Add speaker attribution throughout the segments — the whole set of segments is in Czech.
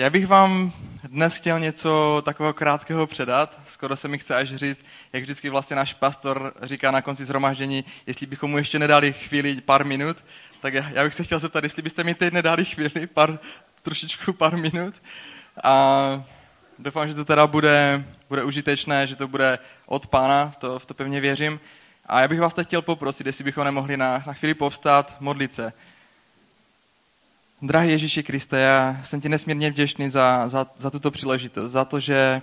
Speaker 1: Já bych vám dnes chtěl něco takového krátkého předat. Skoro se mi chce až říct, jak vždycky vlastně náš pastor říká na konci zhromaždění, jestli bychom mu ještě nedali chvíli, pár minut, tak já bych se chtěl zeptat, jestli byste mi teď nedali chvíli, pár, trošičku pár minut. A doufám, že to teda bude, bude užitečné, že to bude od pána, to, v to pevně věřím. A já bych vás teď chtěl poprosit, jestli bychom nemohli na, na chvíli povstat, modlit se. Drahý Ježíši Kriste, já jsem ti nesmírně vděčný za, za, za tuto příležitost, za to, že,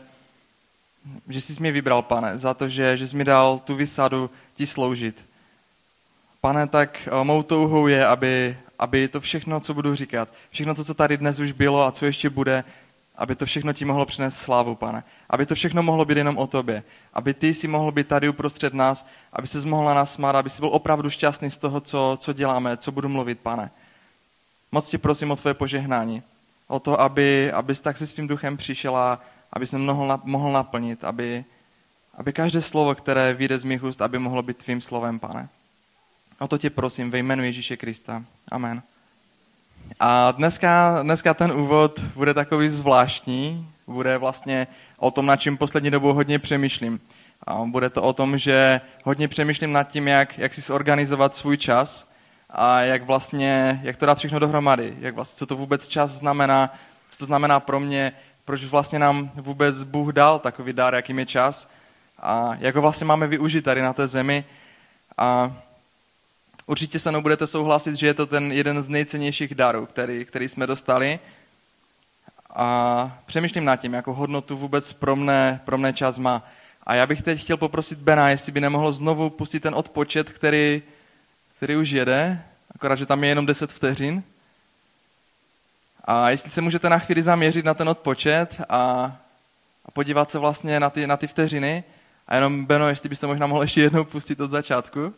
Speaker 1: že jsi mě vybral, pane, za to, že, že jsi mi dal tu vysadu ti sloužit. Pane, tak eh, mou touhou je, aby, aby to všechno, co budu říkat, všechno to, co tady dnes už bylo a co ještě bude, aby to všechno ti mohlo přinést slávu, pane. Aby to všechno mohlo být jenom o tobě. Aby ty si mohl být tady uprostřed nás, aby se mohla nás smát, aby si byl opravdu šťastný z toho, co, co děláme, co budu mluvit, pane. Moc tě prosím o tvoje požehnání. O to, aby, abys tak se svým duchem přišel a aby jsme mohl, mohl naplnit, aby, aby každé slovo, které vyjde z mých úst, aby mohlo být tvým slovem, pane. O to tě prosím ve jménu Ježíše Krista. Amen. A dneska, dneska ten úvod bude takový zvláštní, bude vlastně o tom, na čím poslední dobou hodně přemýšlím. A bude to o tom, že hodně přemýšlím nad tím, jak, jak si zorganizovat svůj čas a jak vlastně, jak to dát všechno dohromady, jak vlastně, co to vůbec čas znamená, co to znamená pro mě, proč vlastně nám vůbec Bůh dal takový dar, jakým je čas a jak ho vlastně máme využít tady na té zemi. A určitě se mnou budete souhlasit, že je to ten jeden z nejcennějších darů, který, který jsme dostali. A přemýšlím nad tím, jakou hodnotu vůbec pro mne, pro mne čas má. A já bych teď chtěl poprosit Bena, jestli by nemohl znovu pustit ten odpočet, který, který už jede, akorát, že tam je jenom 10 vteřin. A jestli se můžete na chvíli zaměřit na ten odpočet a, a podívat se vlastně na ty, na ty vteřiny. A jenom, Beno, jestli byste možná mohl ještě jednou pustit od začátku.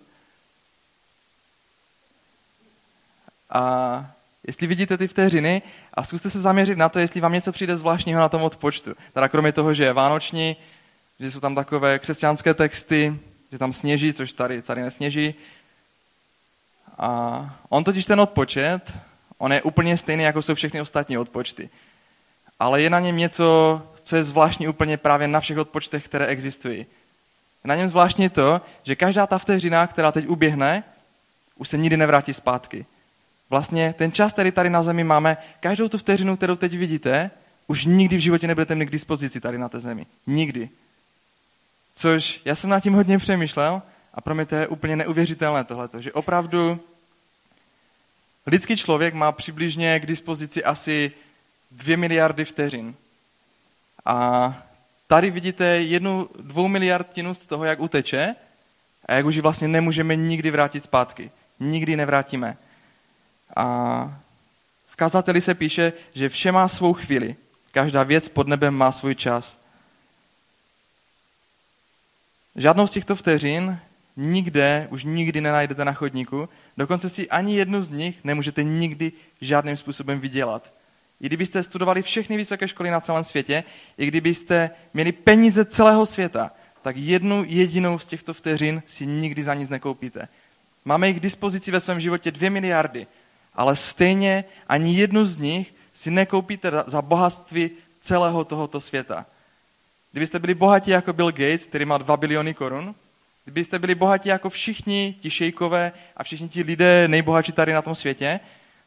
Speaker 1: A jestli vidíte ty vteřiny a zkuste se zaměřit na to, jestli vám něco přijde zvláštního na tom odpočtu. Teda kromě toho, že je vánoční, že jsou tam takové křesťanské texty, že tam sněží, což tady, tady nesněží, a on totiž ten odpočet, on je úplně stejný, jako jsou všechny ostatní odpočty. Ale je na něm něco, co je zvláštní úplně právě na všech odpočtech, které existují. Na něm zvláštní to, že každá ta vteřina, která teď uběhne, už se nikdy nevrátí zpátky. Vlastně ten čas, který tady na zemi máme, každou tu vteřinu, kterou teď vidíte, už nikdy v životě nebudete mít k dispozici tady na té zemi. Nikdy. Což já jsem nad tím hodně přemýšlel a pro mě to je úplně neuvěřitelné tohleto, že opravdu lidský člověk má přibližně k dispozici asi dvě miliardy vteřin. A tady vidíte jednu dvou miliardinu z toho, jak uteče a jak už ji vlastně nemůžeme nikdy vrátit zpátky. Nikdy nevrátíme. A v kazateli se píše, že vše má svou chvíli. Každá věc pod nebem má svůj čas. Žádnou z těchto vteřin nikde, už nikdy nenajdete na chodníku, dokonce si ani jednu z nich nemůžete nikdy žádným způsobem vydělat. I kdybyste studovali všechny vysoké školy na celém světě, i kdybyste měli peníze celého světa, tak jednu jedinou z těchto vteřin si nikdy za nic nekoupíte. Máme jich k dispozici ve svém životě dvě miliardy, ale stejně ani jednu z nich si nekoupíte za bohatství celého tohoto světa. Kdybyste byli bohatí jako Bill Gates, který má 2 biliony korun, kdybyste byli bohatí jako všichni ti šejkové a všichni ti lidé nejbohatší tady na tom světě,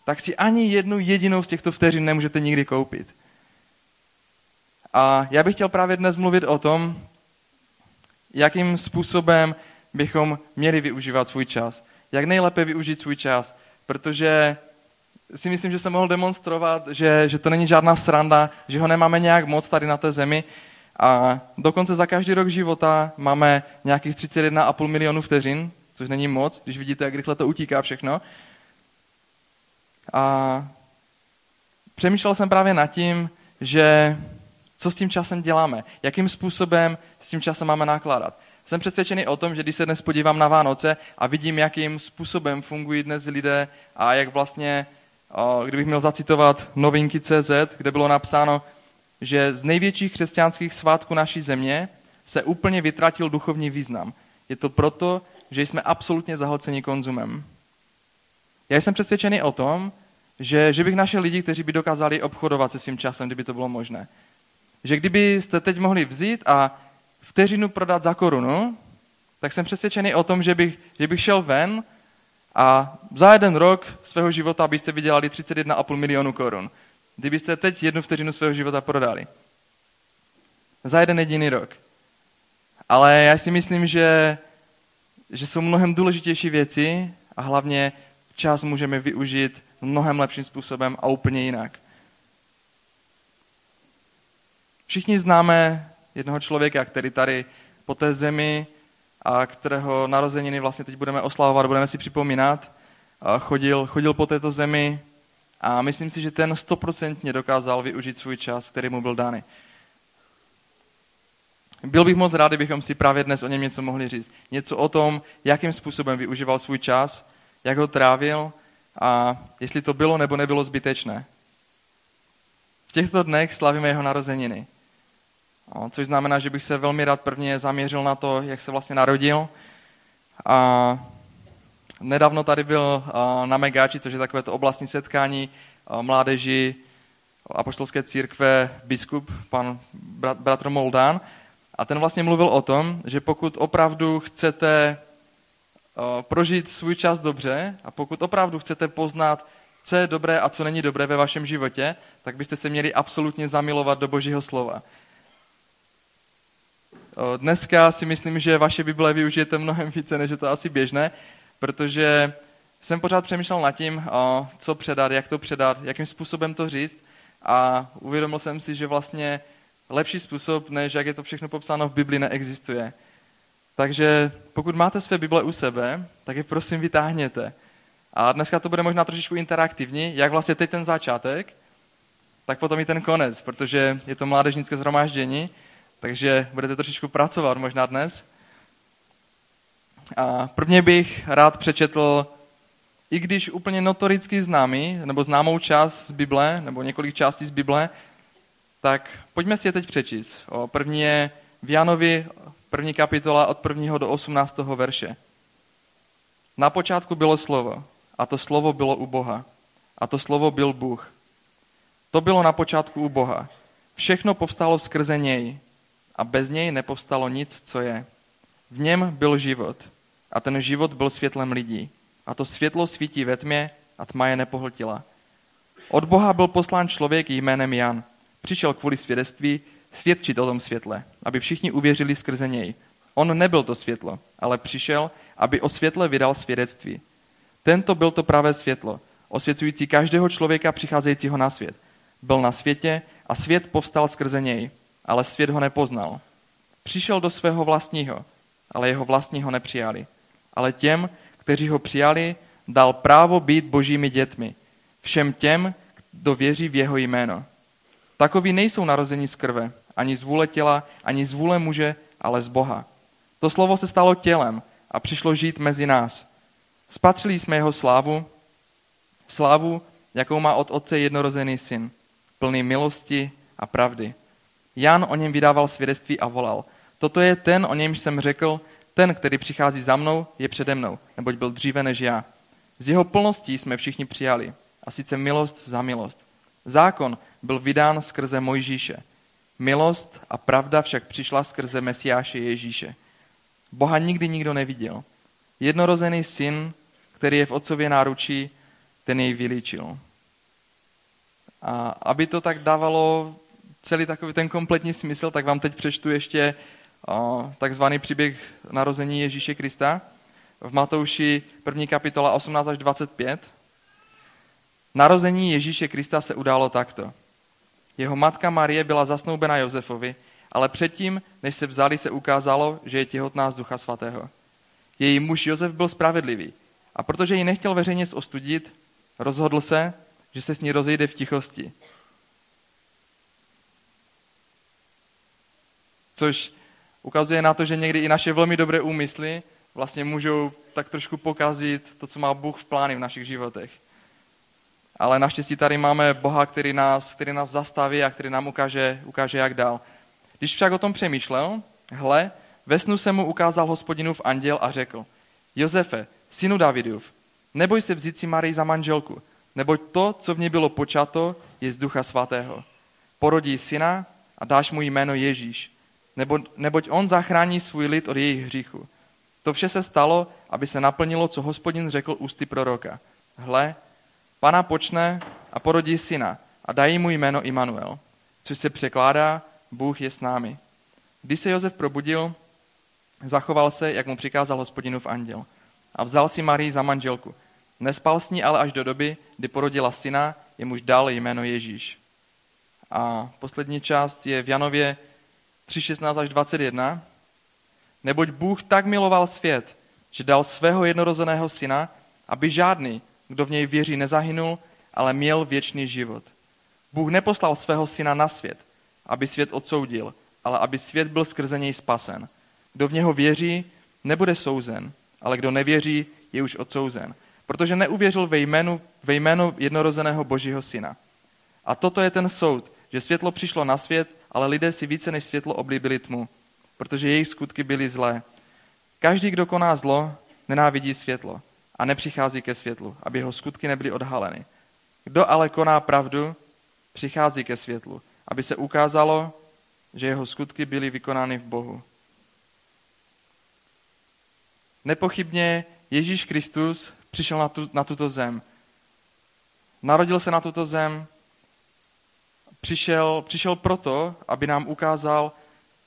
Speaker 1: tak si ani jednu jedinou z těchto vteřin nemůžete nikdy koupit. A já bych chtěl právě dnes mluvit o tom, jakým způsobem bychom měli využívat svůj čas. Jak nejlépe využít svůj čas, protože si myslím, že jsem mohl demonstrovat, že, že to není žádná sranda, že ho nemáme nějak moc tady na té zemi, a dokonce za každý rok života máme nějakých 31,5 milionů vteřin, což není moc, když vidíte, jak rychle to utíká všechno. A přemýšlel jsem právě nad tím, že co s tím časem děláme, jakým způsobem s tím časem máme nakládat. Jsem přesvědčený o tom, že když se dnes podívám na Vánoce a vidím, jakým způsobem fungují dnes lidé a jak vlastně, kdybych měl zacitovat novinky CZ, kde bylo napsáno, že z největších křesťanských svátků naší země se úplně vytratil duchovní význam. Je to proto, že jsme absolutně zahlceni konzumem. Já jsem přesvědčený o tom, že, že bych našel lidi, kteří by dokázali obchodovat se svým časem, kdyby to bylo možné. Že kdybyste teď mohli vzít a vteřinu prodat za korunu, tak jsem přesvědčený o tom, že bych, že bych šel ven a za jeden rok svého života byste vydělali 31,5 milionu korun. Kdybyste teď jednu vteřinu svého života prodali. Za jeden jediný rok. Ale já si myslím, že, že jsou mnohem důležitější věci a hlavně čas můžeme využít mnohem lepším způsobem a úplně jinak. Všichni známe jednoho člověka, který tady po té zemi, a kterého narozeniny vlastně teď budeme oslavovat, budeme si připomínat, chodil, chodil po této zemi a myslím si, že ten stoprocentně dokázal využít svůj čas, který mu byl dány. Byl bych moc rád, kdybychom si právě dnes o něm něco mohli říct. Něco o tom, jakým způsobem využíval svůj čas, jak ho trávil a jestli to bylo nebo nebylo zbytečné. V těchto dnech slavíme jeho narozeniny. Což znamená, že bych se velmi rád prvně zaměřil na to, jak se vlastně narodil. A nedávno tady byl na Megáči, což je takové to oblastní setkání mládeži apoštolské církve biskup, pan bratr Moldán. A ten vlastně mluvil o tom, že pokud opravdu chcete prožít svůj čas dobře a pokud opravdu chcete poznat, co je dobré a co není dobré ve vašem životě, tak byste se měli absolutně zamilovat do Božího slova. Dneska si myslím, že vaše Bible využijete mnohem více, než je to asi běžné, protože jsem pořád přemýšlel nad tím, co předat, jak to předat, jakým způsobem to říct a uvědomil jsem si, že vlastně lepší způsob, než jak je to všechno popsáno v Bibli, neexistuje. Takže pokud máte své Bible u sebe, tak je prosím vytáhněte. A dneska to bude možná trošičku interaktivní, jak vlastně teď ten začátek, tak potom i ten konec, protože je to mládežnické zhromáždění, takže budete trošičku pracovat možná dnes. A prvně bych rád přečetl, i když úplně notoricky známý, nebo známou část z Bible, nebo několik částí z Bible, tak pojďme si je teď přečíst. O první je v Janovi, první kapitola od prvního do 18. verše. Na počátku bylo slovo, a to slovo bylo u Boha, a to slovo byl Bůh. To bylo na počátku u Boha. Všechno povstalo skrze něj a bez něj nepovstalo nic, co je. V něm byl život a ten život byl světlem lidí. A to světlo svítí ve tmě a tma je nepohltila. Od Boha byl poslán člověk jménem Jan. Přišel kvůli svědectví svědčit o tom světle, aby všichni uvěřili skrze něj. On nebyl to světlo, ale přišel, aby o světle vydal svědectví. Tento byl to pravé světlo, osvěcující každého člověka přicházejícího na svět. Byl na světě a svět povstal skrze něj, ale svět ho nepoznal. Přišel do svého vlastního, ale jeho vlastního nepřijali. Ale těm, kteří ho přijali, dal právo být božími dětmi. Všem těm, kdo věří v jeho jméno. Takoví nejsou narození z krve, ani z vůle těla, ani z vůle muže, ale z Boha. To slovo se stalo tělem a přišlo žít mezi nás. Spatřili jsme jeho slávu, slávu, jakou má od otce jednorozený syn, plný milosti a pravdy. Jan o něm vydával svědectví a volal. Toto je ten, o němž jsem řekl, ten, který přichází za mnou, je přede mnou, neboť byl dříve než já. Z jeho plností jsme všichni přijali, a sice milost za milost. Zákon byl vydán skrze Mojžíše. Milost a pravda však přišla skrze Mesiáše Ježíše. Boha nikdy nikdo neviděl. Jednorozený syn, který je v otcově náručí, ten jej vylíčil. A aby to tak dávalo celý takový ten kompletní smysl, tak vám teď přečtu ještě takzvaný příběh narození Ježíše Krista v Matouši 1. kapitola 18 až 25. Narození Ježíše Krista se událo takto. Jeho matka Marie byla zasnoubena Josefovi, ale předtím, než se vzali, se ukázalo, že je těhotná z Ducha Svatého. Její muž Josef byl spravedlivý a protože ji nechtěl veřejně ostudit, rozhodl se, že se s ní rozejde v tichosti. Což ukazuje na to, že někdy i naše velmi dobré úmysly vlastně můžou tak trošku pokazit to, co má Bůh v plány v našich životech. Ale naštěstí tady máme Boha, který nás, který nás zastaví a který nám ukáže, ukáže, jak dál. Když však o tom přemýšlel, hle, ve snu se mu ukázal hospodinův anděl a řekl, Josefe, synu Davidův, neboj se vzít si Marii za manželku, Neboť to, co v ní bylo počato, je z ducha svatého. Porodí syna a dáš mu jméno Ježíš, nebo, neboť on zachrání svůj lid od jejich hříchu. To vše se stalo, aby se naplnilo, co hospodin řekl ústy proroka. Hle, pana počne a porodí syna a dají mu jméno Immanuel, což se překládá Bůh je s námi. Když se Josef probudil, zachoval se, jak mu přikázal hospodinův anděl a vzal si Marii za manželku. Nespal s ní ale až do doby, kdy porodila syna, jemuž dal jméno Ježíš. A poslední část je v Janově 3.16 až 21. Neboť Bůh tak miloval svět, že dal svého jednorozeného syna, aby žádný, kdo v něj věří, nezahynul, ale měl věčný život. Bůh neposlal svého syna na svět, aby svět odsoudil, ale aby svět byl skrze něj spasen. Kdo v něho věří, nebude souzen, ale kdo nevěří, je už odsouzen, protože neuvěřil ve, jménu, ve jméno jednorozeného božího syna. A toto je ten soud, že světlo přišlo na svět, ale lidé si více než světlo oblíbili tmu, protože jejich skutky byly zlé. Každý, kdo koná zlo, nenávidí světlo a nepřichází ke světlu, aby jeho skutky nebyly odhaleny. Kdo ale koná pravdu, přichází ke světlu, aby se ukázalo, že jeho skutky byly vykonány v Bohu. Nepochybně Ježíš Kristus přišel na, tu, na tuto zem. Narodil se na tuto zem, přišel, přišel proto, aby nám ukázal,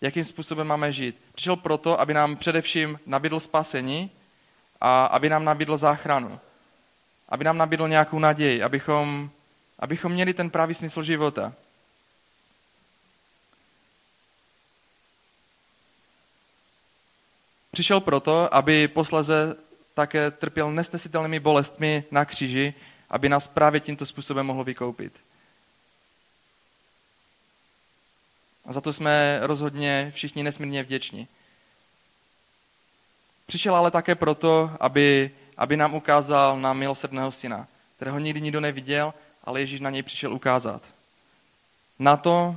Speaker 1: jakým způsobem máme žít. Přišel proto, aby nám především nabídl spasení a aby nám nabídl záchranu. Aby nám nabídl nějakou naději, abychom, abychom měli ten pravý smysl života. Přišel proto, aby posleze také trpěl nesnesitelnými bolestmi na kříži, aby nás právě tímto způsobem mohl vykoupit. A za to jsme rozhodně všichni nesmírně vděční. Přišel ale také proto, aby, aby nám ukázal na milosrdného syna, kterého nikdy nikdo neviděl, ale Ježíš na něj přišel ukázat. Na to,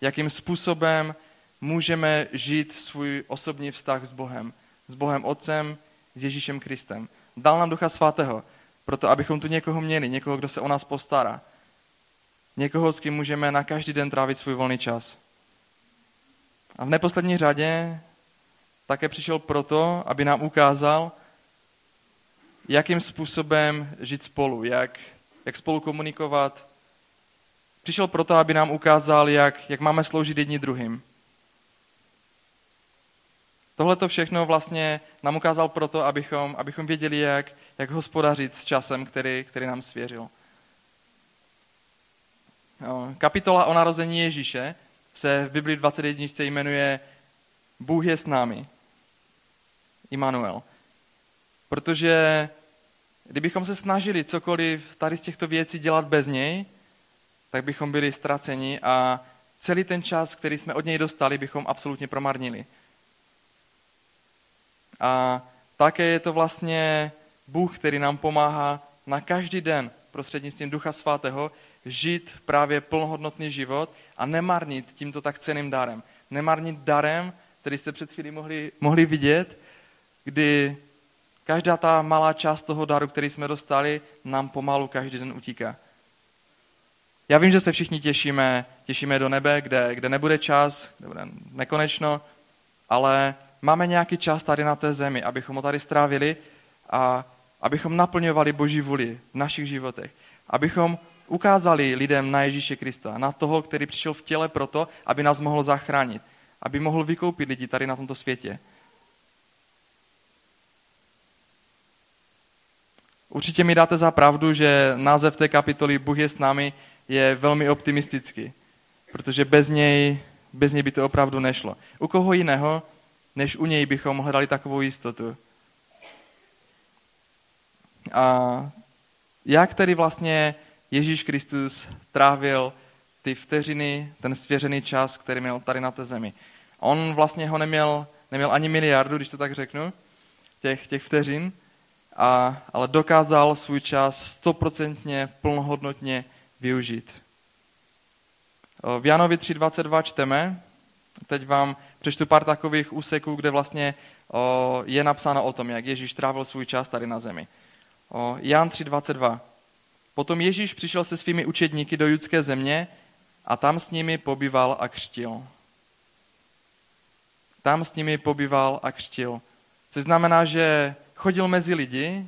Speaker 1: jakým způsobem můžeme žít svůj osobní vztah s Bohem. S Bohem Otcem, s Ježíšem Kristem. Dal nám Ducha Svatého, proto abychom tu někoho měli, někoho, kdo se o nás postará. Někoho, s kým můžeme na každý den trávit svůj volný čas. A v neposlední řadě také přišel proto, aby nám ukázal, jakým způsobem žít spolu, jak, jak spolu komunikovat. Přišel proto, aby nám ukázal, jak, jak máme sloužit jedni druhým. Tohle to všechno vlastně nám ukázal proto, abychom, abychom věděli, jak, jak hospodařit s časem, který, který nám svěřil. Kapitola o narození Ježíše se v Biblii 21 jmenuje Bůh je s námi. Immanuel. Protože kdybychom se snažili cokoliv tady z těchto věcí dělat bez něj, tak bychom byli ztraceni a celý ten čas, který jsme od něj dostali, bychom absolutně promarnili. A také je to vlastně Bůh, který nám pomáhá na každý den prostřednictvím Ducha Svatého žít právě plnohodnotný život a nemarnit tímto tak ceným darem. Nemarnit darem, který jste před chvíli mohli, mohli vidět, kdy každá ta malá část toho daru, který jsme dostali, nám pomalu každý den utíká. Já vím, že se všichni těšíme, těšíme do nebe, kde, kde nebude čas, kde bude nekonečno, ale máme nějaký čas tady na té zemi, abychom ho tady strávili a abychom naplňovali Boží vůli v našich životech. Abychom ukázali lidem na Ježíše Krista, na toho, který přišel v těle proto, aby nás mohl zachránit, aby mohl vykoupit lidi tady na tomto světě. Určitě mi dáte za pravdu, že název té kapitoly Bůh je s námi je velmi optimistický, protože bez něj, bez něj by to opravdu nešlo. U koho jiného, než u něj bychom hledali takovou jistotu. A jak tedy vlastně Ježíš Kristus trávil ty vteřiny, ten svěřený čas, který měl tady na té zemi. On vlastně ho neměl, neměl ani miliardu, když to tak řeknu, těch, těch vteřin, a, ale dokázal svůj čas stoprocentně, plnohodnotně využít. V Janovi 3.22 čteme, teď vám přečtu pár takových úseků, kde vlastně je napsáno o tom, jak Ježíš trávil svůj čas tady na zemi. Jan 3.22 Potom Ježíš přišel se svými učedníky do judské země a tam s nimi pobýval a křtil. Tam s nimi pobýval a křtil. Což znamená, že chodil mezi lidi,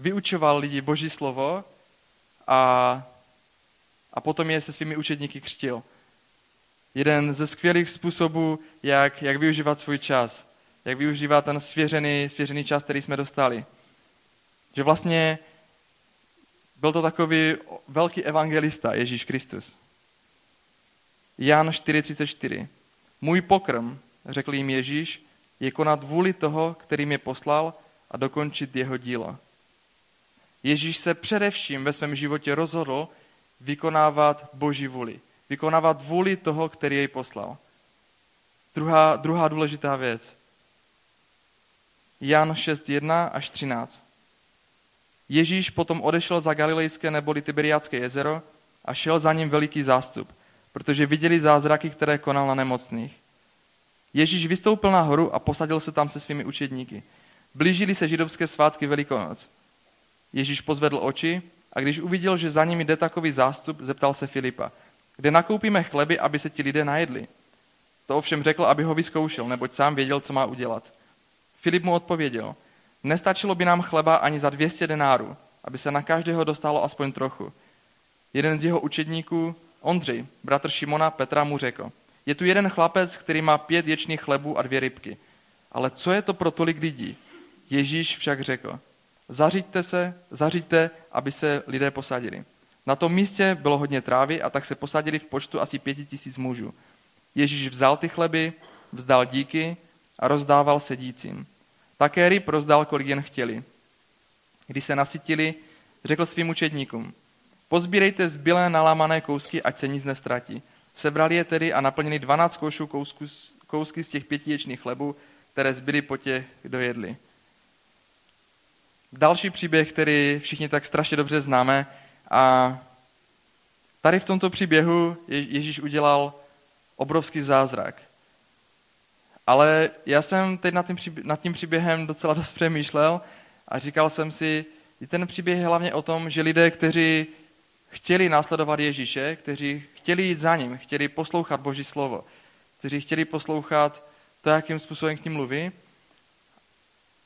Speaker 1: vyučoval lidi Boží slovo a, a potom je se svými učedníky křtil. Jeden ze skvělých způsobů, jak, jak využívat svůj čas, jak využívat ten svěřený, svěřený čas, který jsme dostali. Že vlastně byl to takový velký evangelista Ježíš Kristus. Jan 4.34. Můj pokrm, řekl jim Ježíš, je konat vůli toho, který mě poslal a dokončit jeho dílo. Ježíš se především ve svém životě rozhodl vykonávat Boží vůli. Vykonávat vůli toho, který jej poslal. Druhá, druhá důležitá věc. Jan 6.1 až 13. Ježíš potom odešel za Galilejské neboli Tiberiácké jezero a šel za ním veliký zástup, protože viděli zázraky, které konal na nemocných. Ježíš vystoupil na horu a posadil se tam se svými učedníky. Blížili se židovské svátky Velikonoc. Ježíš pozvedl oči a když uviděl, že za nimi jde takový zástup, zeptal se Filipa, kde nakoupíme chleby, aby se ti lidé najedli. To ovšem řekl, aby ho vyzkoušel, neboť sám věděl, co má udělat. Filip mu odpověděl, nestačilo by nám chleba ani za 200 denárů, aby se na každého dostalo aspoň trochu. Jeden z jeho učedníků, Ondřej, bratr Šimona Petra, mu řekl, je tu jeden chlapec, který má pět ječných chlebů a dvě rybky. Ale co je to pro tolik lidí? Ježíš však řekl, zaříďte se, zaříďte, aby se lidé posadili. Na tom místě bylo hodně trávy a tak se posadili v počtu asi pěti tisíc mužů. Ježíš vzal ty chleby, vzdal díky a rozdával sedícím. Také ryb rozdal, kolik jen chtěli. Když se nasytili, řekl svým učedníkům, pozbírejte zbylé nalámané kousky, ať se nic nestratí. Sebrali je tedy a naplnili 12 košů kousku, kousky z těch pětiječných chlebů, které zbyly po těch, kdo jedli. Další příběh, který všichni tak strašně dobře známe. A tady v tomto příběhu Ježíš udělal obrovský zázrak. Ale já jsem teď nad tím, nad tím příběhem docela dost přemýšlel a říkal jsem si, ten příběh je hlavně o tom, že lidé, kteří chtěli následovat Ježíše, kteří chtěli jít za ním, chtěli poslouchat Boží slovo, kteří chtěli poslouchat to, jakým způsobem k ním mluví.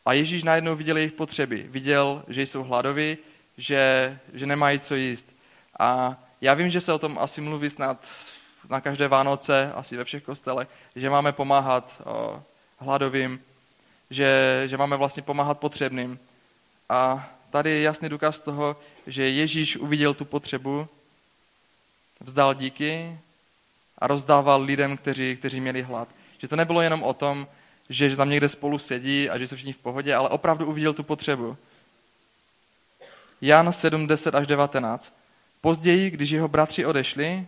Speaker 1: A Ježíš najednou viděl jejich potřeby. Viděl, že jsou hladoví, že, že nemají co jíst. A já vím, že se o tom asi mluví snad na každé Vánoce, asi ve všech kostelech, že máme pomáhat o, hladovým, že, že máme vlastně pomáhat potřebným. A tady je jasný důkaz toho, že Ježíš uviděl tu potřebu, vzdal díky a rozdával lidem, kteří, kteří měli hlad. Že to nebylo jenom o tom, že tam někde spolu sedí a že jsou všichni v pohodě, ale opravdu uviděl tu potřebu. Jan 7, 10 až 19. Později, když jeho bratři odešli,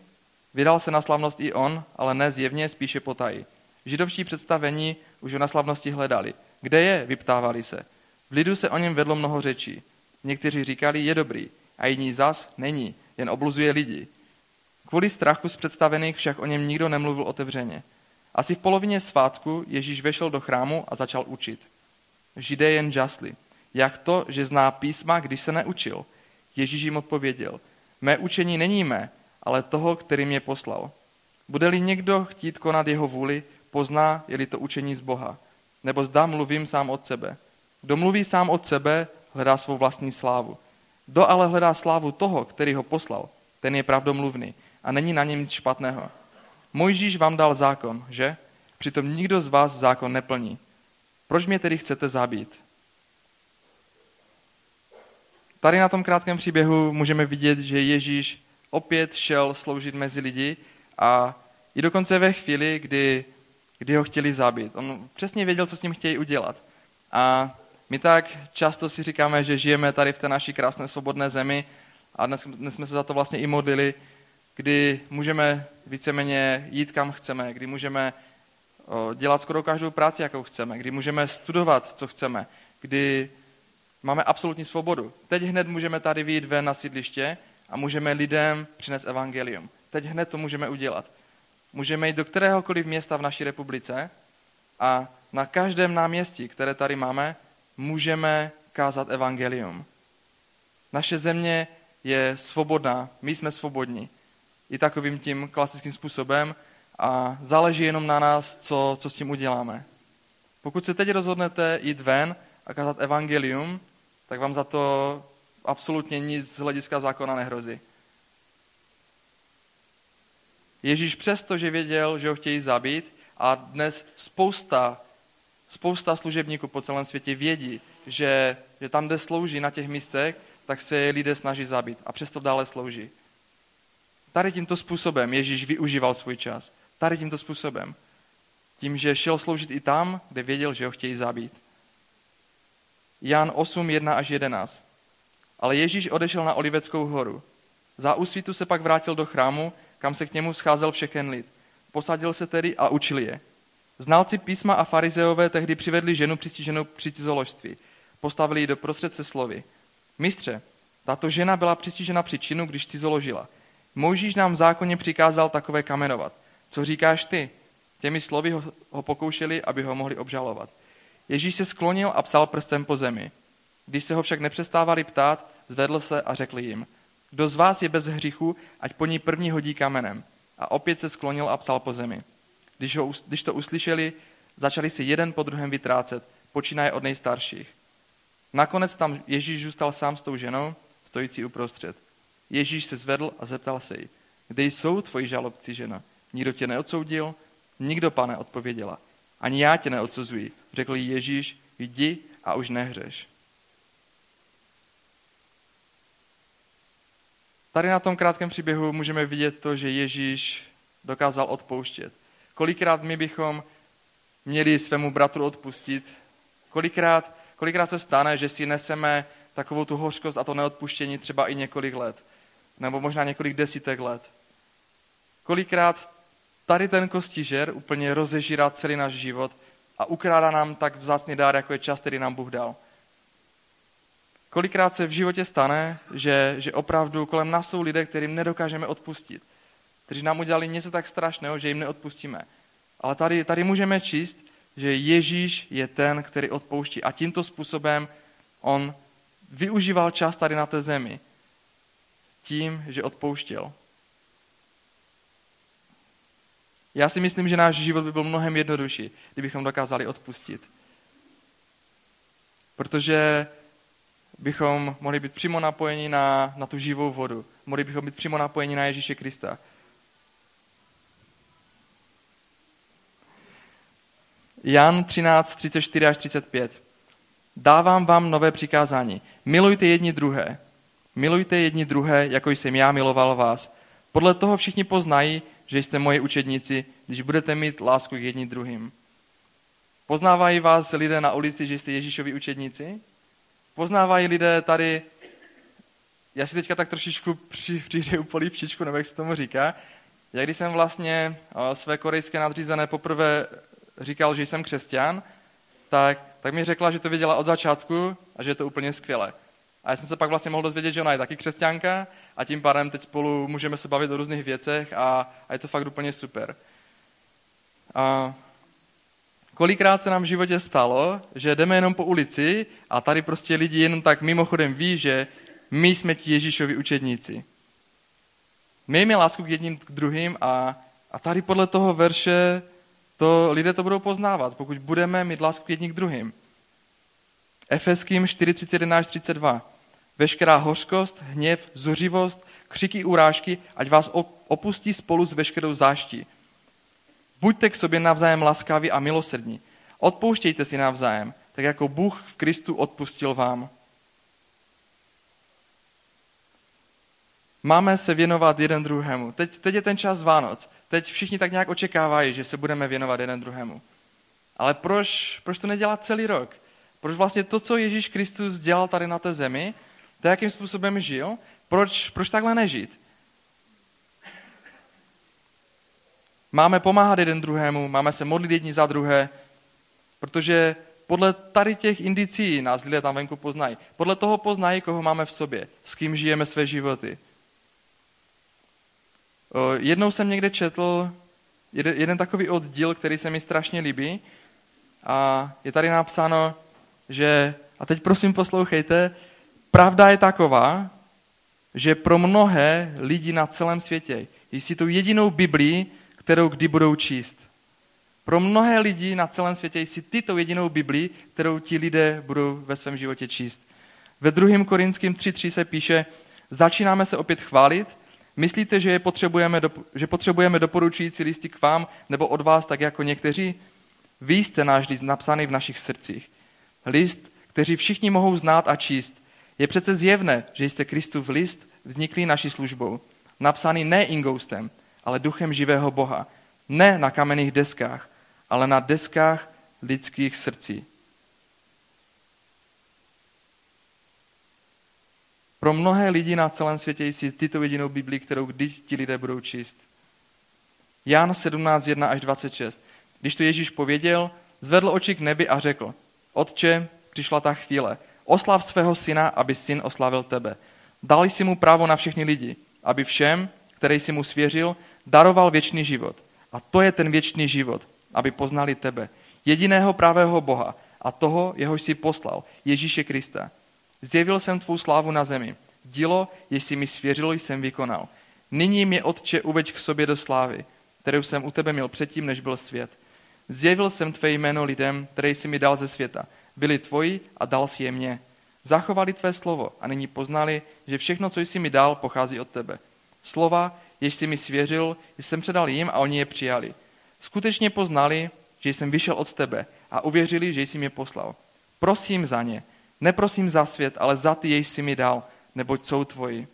Speaker 1: vydal se na slavnost i on, ale ne zjevně, spíše potají. Židovští představení už ho na slavnosti hledali. Kde je? Vyptávali se. V lidu se o něm vedlo mnoho řečí. Někteří říkali, je dobrý, a jiní zas není, jen obluzuje lidi. Kvůli strachu z představených však o něm nikdo nemluvil otevřeně. Asi v polovině svátku Ježíš vešel do chrámu a začal učit. Židé jen žasli. Jak to, že zná písma, když se neučil? Ježíš jim odpověděl. Mé učení není mé, ale toho, který mě poslal. Bude-li někdo chtít konat jeho vůli, pozná, je-li to učení z Boha. Nebo zda mluvím sám od sebe. Kdo mluví sám od sebe, hledá svou vlastní slávu. Kdo ale hledá slávu toho, který ho poslal, ten je pravdomluvný a není na něm nic špatného. Mojžíš vám dal zákon, že? Přitom nikdo z vás zákon neplní. Proč mě tedy chcete zabít? Tady na tom krátkém příběhu můžeme vidět, že Ježíš opět šel sloužit mezi lidi a i dokonce ve chvíli, kdy, kdy ho chtěli zabít. On přesně věděl, co s ním chtějí udělat. A my tak často si říkáme, že žijeme tady v té naší krásné svobodné zemi a dnes, dnes jsme se za to vlastně i modlili, kdy můžeme víceméně jít kam chceme, kdy můžeme dělat skoro každou práci, jakou chceme, kdy můžeme studovat, co chceme, kdy máme absolutní svobodu. Teď hned můžeme tady vyjít ven na sídliště a můžeme lidem přinést evangelium. Teď hned to můžeme udělat. Můžeme jít do kteréhokoliv města v naší republice a na každém náměstí, které tady máme, můžeme kázat evangelium. Naše země je svobodná, my jsme svobodní. I takovým tím klasickým způsobem a záleží jenom na nás, co, co s tím uděláme. Pokud se teď rozhodnete jít ven a kázat evangelium, tak vám za to absolutně nic z hlediska zákona nehrozí. Ježíš přesto, že věděl, že ho chtějí zabít a dnes spousta, spousta služebníků po celém světě vědí, že, že tam, kde slouží na těch místech, tak se je lidé snaží zabít a přesto dále slouží. Tady tímto způsobem Ježíš využíval svůj čas. Tady tímto způsobem. Tím, že šel sloužit i tam, kde věděl, že ho chtějí zabít. Jan 8, 1 až 11. Ale Ježíš odešel na Oliveckou horu. Za úsvitu se pak vrátil do chrámu, kam se k němu scházel všechen lid. Posadil se tedy a učil je. Znalci písma a farizeové tehdy přivedli ženu přistiženou při cizoložství. Postavili ji do prostřed se slovy. Mistře, tato žena byla přistižena při činu, když cizoložila. Mojžíš nám v zákoně přikázal takové kamenovat. Co říkáš ty? Těmi slovy ho, ho pokoušeli, aby ho mohli obžalovat. Ježíš se sklonil a psal prstem po zemi. Když se ho však nepřestávali ptát, zvedl se a řekl jim, kdo z vás je bez hříchu, ať po ní první hodí kamenem. A opět se sklonil a psal po zemi. Když, ho, když to uslyšeli, začali si jeden po druhém vytrácet, počínaje od nejstarších. Nakonec tam Ježíš zůstal sám s tou ženou, stojící uprostřed. Ježíš se zvedl a zeptal se jí, kde jsou tvoji žalobci, žena? Nikdo tě neodsoudil? Nikdo, pane, odpověděla. Ani já tě neodsuzuji, řekl jí Ježíš, jdi a už nehřeš. Tady na tom krátkém příběhu můžeme vidět to, že Ježíš dokázal odpouštět. Kolikrát my bychom měli svému bratru odpustit, kolikrát, kolikrát se stane, že si neseme takovou tu hořkost a to neodpuštění třeba i několik let, nebo možná několik desítek let. Kolikrát tady ten kostižer úplně rozežírá celý náš život a ukrádá nám tak vzácný dár, jako je čas, který nám Bůh dal. Kolikrát se v životě stane, že, že opravdu kolem nás jsou lidé, kterým nedokážeme odpustit. Kteří nám udělali něco tak strašného, že jim neodpustíme. Ale tady, tady můžeme číst, že Ježíš je ten, který odpouští. A tímto způsobem on využíval čas tady na té zemi. Tím, že odpouštěl. Já si myslím, že náš život by byl mnohem jednodušší, kdybychom dokázali odpustit. Protože bychom mohli být přímo napojeni na, na tu živou vodu. Mohli bychom být přímo napojeni na Ježíše Krista. Jan 13, 34 až 35. Dávám vám nové přikázání. Milujte jedni druhé. Milujte jedni druhé, jako jsem já miloval vás. Podle toho všichni poznají, že jste moji učedníci, když budete mít lásku k jedni druhým. Poznávají vás lidé na ulici, že jste Ježíšovi učedníci? Poznávají lidé tady, já si teďka tak trošičku při, přihřeju polívčičku, nebo jak se tomu říká, já když jsem vlastně své korejské nadřízené poprvé říkal, že jsem křesťan, tak, tak mi řekla, že to věděla od začátku a že je to úplně skvělé. A já jsem se pak vlastně mohl dozvědět, že ona je taky křesťanka a tím pádem teď spolu můžeme se bavit o různých věcech a, a je to fakt úplně super. A kolikrát se nám v životě stalo, že jdeme jenom po ulici a tady prostě lidi jenom tak mimochodem ví, že my jsme ti Ježíšovi učedníci. Mějme lásku k jedním k druhým a, a tady podle toho verše to lidé to budou poznávat, pokud budeme mít lásku k jedním k druhým. Efeským 4.31 32. Veškerá hořkost, hněv, zuřivost, křiky, urážky, ať vás opustí spolu s veškerou záští. Buďte k sobě navzájem laskaví a milosrdní. Odpouštějte si navzájem, tak jako Bůh v Kristu odpustil vám. Máme se věnovat jeden druhému. Teď, teď je ten čas Vánoc. Teď všichni tak nějak očekávají, že se budeme věnovat jeden druhému. Ale proč, proč to nedělat celý rok? Proč vlastně to, co Ježíš Kristus dělal tady na té zemi, to, jakým způsobem žil, proč, proč takhle nežít? Máme pomáhat jeden druhému, máme se modlit jedni za druhé, protože podle tady těch indicí nás lidé tam venku poznají. Podle toho poznají, koho máme v sobě, s kým žijeme své životy. Jednou jsem někde četl jeden, jeden takový oddíl, který se mi strašně líbí a je tady napsáno, že, a teď prosím poslouchejte, Pravda je taková, že pro mnohé lidi na celém světě jsi tou jedinou Biblii, kterou kdy budou číst. Pro mnohé lidi na celém světě jsi ty tou jedinou Biblii, kterou ti lidé budou ve svém životě číst. Ve 2. Korinským 3.3 se píše, začínáme se opět chválit, myslíte, že, je potřebujeme, že potřebujeme doporučující listy k vám nebo od vás, tak jako někteří? Vy jste náš list napsaný v našich srdcích. List, který všichni mohou znát a číst. Je přece zjevné, že jste Kristův list vzniklý naší službou. Napsaný ne ingoustem, ale duchem živého Boha. Ne na kamenných deskách, ale na deskách lidských srdcí. Pro mnohé lidi na celém světě jsi tyto jedinou Biblii, kterou kdy ti lidé budou číst. Jan 17, 1 až 26. Když to Ježíš pověděl, zvedl oči k nebi a řekl, Otče, přišla ta chvíle, oslav svého syna, aby syn oslavil tebe. Dal jsi mu právo na všechny lidi, aby všem, který si mu svěřil, daroval věčný život. A to je ten věčný život, aby poznali tebe, jediného pravého Boha a toho, jehož si poslal, Ježíše Krista. Zjevil jsem tvou slávu na zemi. Dílo, jež si mi svěřil, jsem vykonal. Nyní mě Otče uveď k sobě do slávy, kterou jsem u tebe měl předtím, než byl svět. Zjevil jsem tvé jméno lidem, které jsi mi dal ze světa. Byli tvoji a dal si je mně. Zachovali tvé slovo a nyní poznali, že všechno, co jsi mi dal, pochází od tebe. Slova, jež jsi mi svěřil, jsem předal jim a oni je přijali. Skutečně poznali, že jsem vyšel od tebe a uvěřili, že jsi mě poslal. Prosím za ně, neprosím za svět, ale za ty, jež jsi mi dal, neboť jsou tvoji.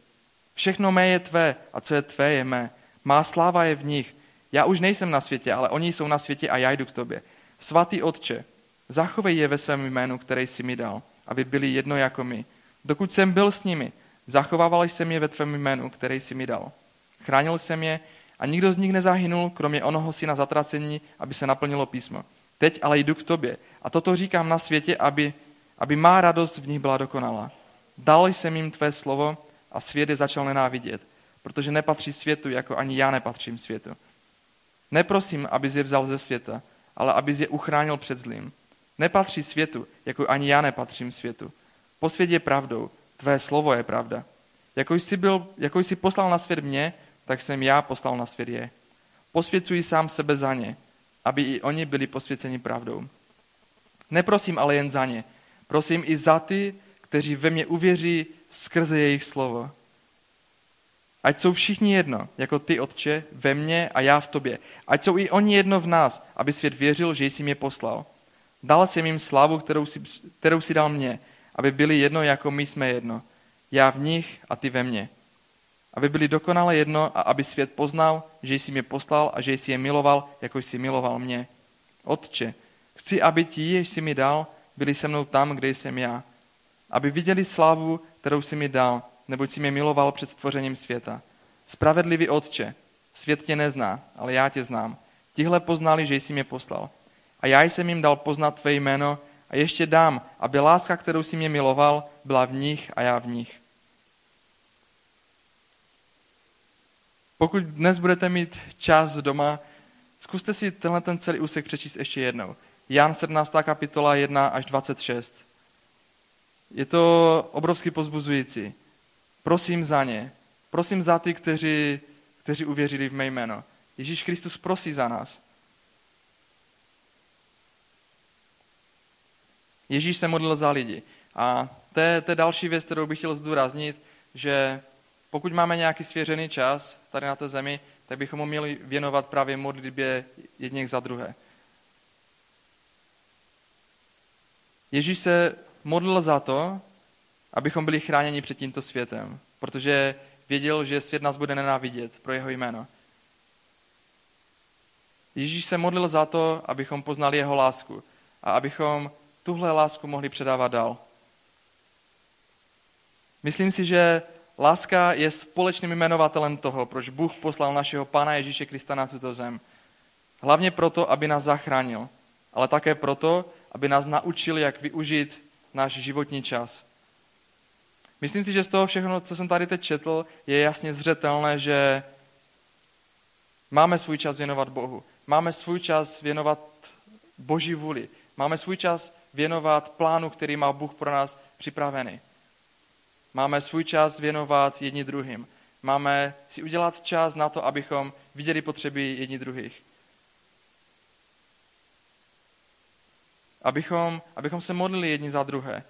Speaker 1: Všechno mé je tvé a co je tvé je mé. Má sláva je v nich. Já už nejsem na světě, ale oni jsou na světě a já jdu k tobě. Svatý Otče, zachovej je ve svém jménu, který jsi mi dal, aby byli jedno jako my. Dokud jsem byl s nimi, zachovával jsem je ve tvém jménu, který jsi mi dal. Chránil jsem je a nikdo z nich nezahynul, kromě onoho syna zatracení, aby se naplnilo písmo. Teď ale jdu k tobě a toto říkám na světě, aby, aby má radost v nich byla dokonalá. Dal jsem jim tvé slovo a svět je začal nenávidět, protože nepatří světu, jako ani já nepatřím světu. Neprosím, aby je vzal ze světa, ale aby je uchránil před zlým. Nepatří světu, jako ani já nepatřím světu. Posvět je pravdou, tvé slovo je pravda. Jako jsi, byl, jako jsi poslal na svět mě, tak jsem já poslal na svět je. Posvěcuji sám sebe za ně, aby i oni byli posvěceni pravdou. Neprosím ale jen za ně, prosím i za ty, kteří ve mě uvěří skrze jejich slovo. Ať jsou všichni jedno, jako ty, Otče, ve mně a já v tobě. Ať jsou i oni jedno v nás, aby svět věřil, že jsi mě poslal. Dal jsem jim slávu, kterou si, kterou si dal mě, aby byli jedno, jako my jsme jedno. Já v nich a ty ve mně. Aby byli dokonale jedno a aby svět poznal, že jsi mě poslal a že jsi je miloval, jako jsi miloval mě. Otče, chci, aby ti, jež jsi mi dal, byli se mnou tam, kde jsem já. Aby viděli slávu, kterou jsi mi dal, neboť jsi mě miloval před stvořením světa. Spravedlivý Otče, svět tě nezná, ale já tě znám. Tihle poznali, že jsi mě poslal. A já jsem jim dal poznat tvé jméno a ještě dám, aby láska, kterou jsi mě miloval, byla v nich a já v nich. Pokud dnes budete mít čas doma, zkuste si tenhle ten celý úsek přečíst ještě jednou. Jan 17. kapitola 1 až 26. Je to obrovsky pozbuzující. Prosím za ně. Prosím za ty, kteří, kteří uvěřili v mé jméno. Ježíš Kristus prosí za nás. Ježíš se modlil za lidi. A to je, to je další věc, kterou bych chtěl zdůraznit, že pokud máme nějaký svěřený čas tady na té zemi, tak bychom ho měli věnovat právě modlitbě jedněch za druhé. Ježíš se modlil za to, abychom byli chráněni před tímto světem, protože věděl, že svět nás bude nenávidět pro jeho jméno. Ježíš se modlil za to, abychom poznali jeho lásku a abychom tuhle lásku mohli předávat dál. Myslím si, že láska je společným jmenovatelem toho, proč Bůh poslal našeho Pána Ježíše Krista na tuto zem. Hlavně proto, aby nás zachránil, ale také proto, aby nás naučil, jak využít náš životní čas. Myslím si, že z toho všechno, co jsem tady teď četl, je jasně zřetelné, že máme svůj čas věnovat Bohu. Máme svůj čas věnovat Boží vůli. Máme svůj čas věnovat plánu, který má Bůh pro nás připravený. Máme svůj čas věnovat jedni druhým. Máme si udělat čas na to, abychom viděli potřeby jedni druhých. Abychom, abychom se modlili jedni za druhé.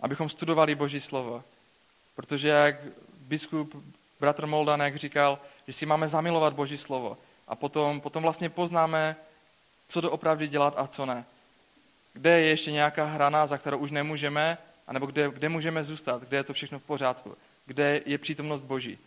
Speaker 1: Abychom studovali Boží slovo. Protože jak biskup bratr Moldanek říkal, že si máme zamilovat Boží slovo. A potom, potom vlastně poznáme, co doopravdy dělat a co ne. Kde je ještě nějaká hrana, za kterou už nemůžeme, anebo kde, kde můžeme zůstat, kde je to všechno v pořádku, kde je přítomnost Boží.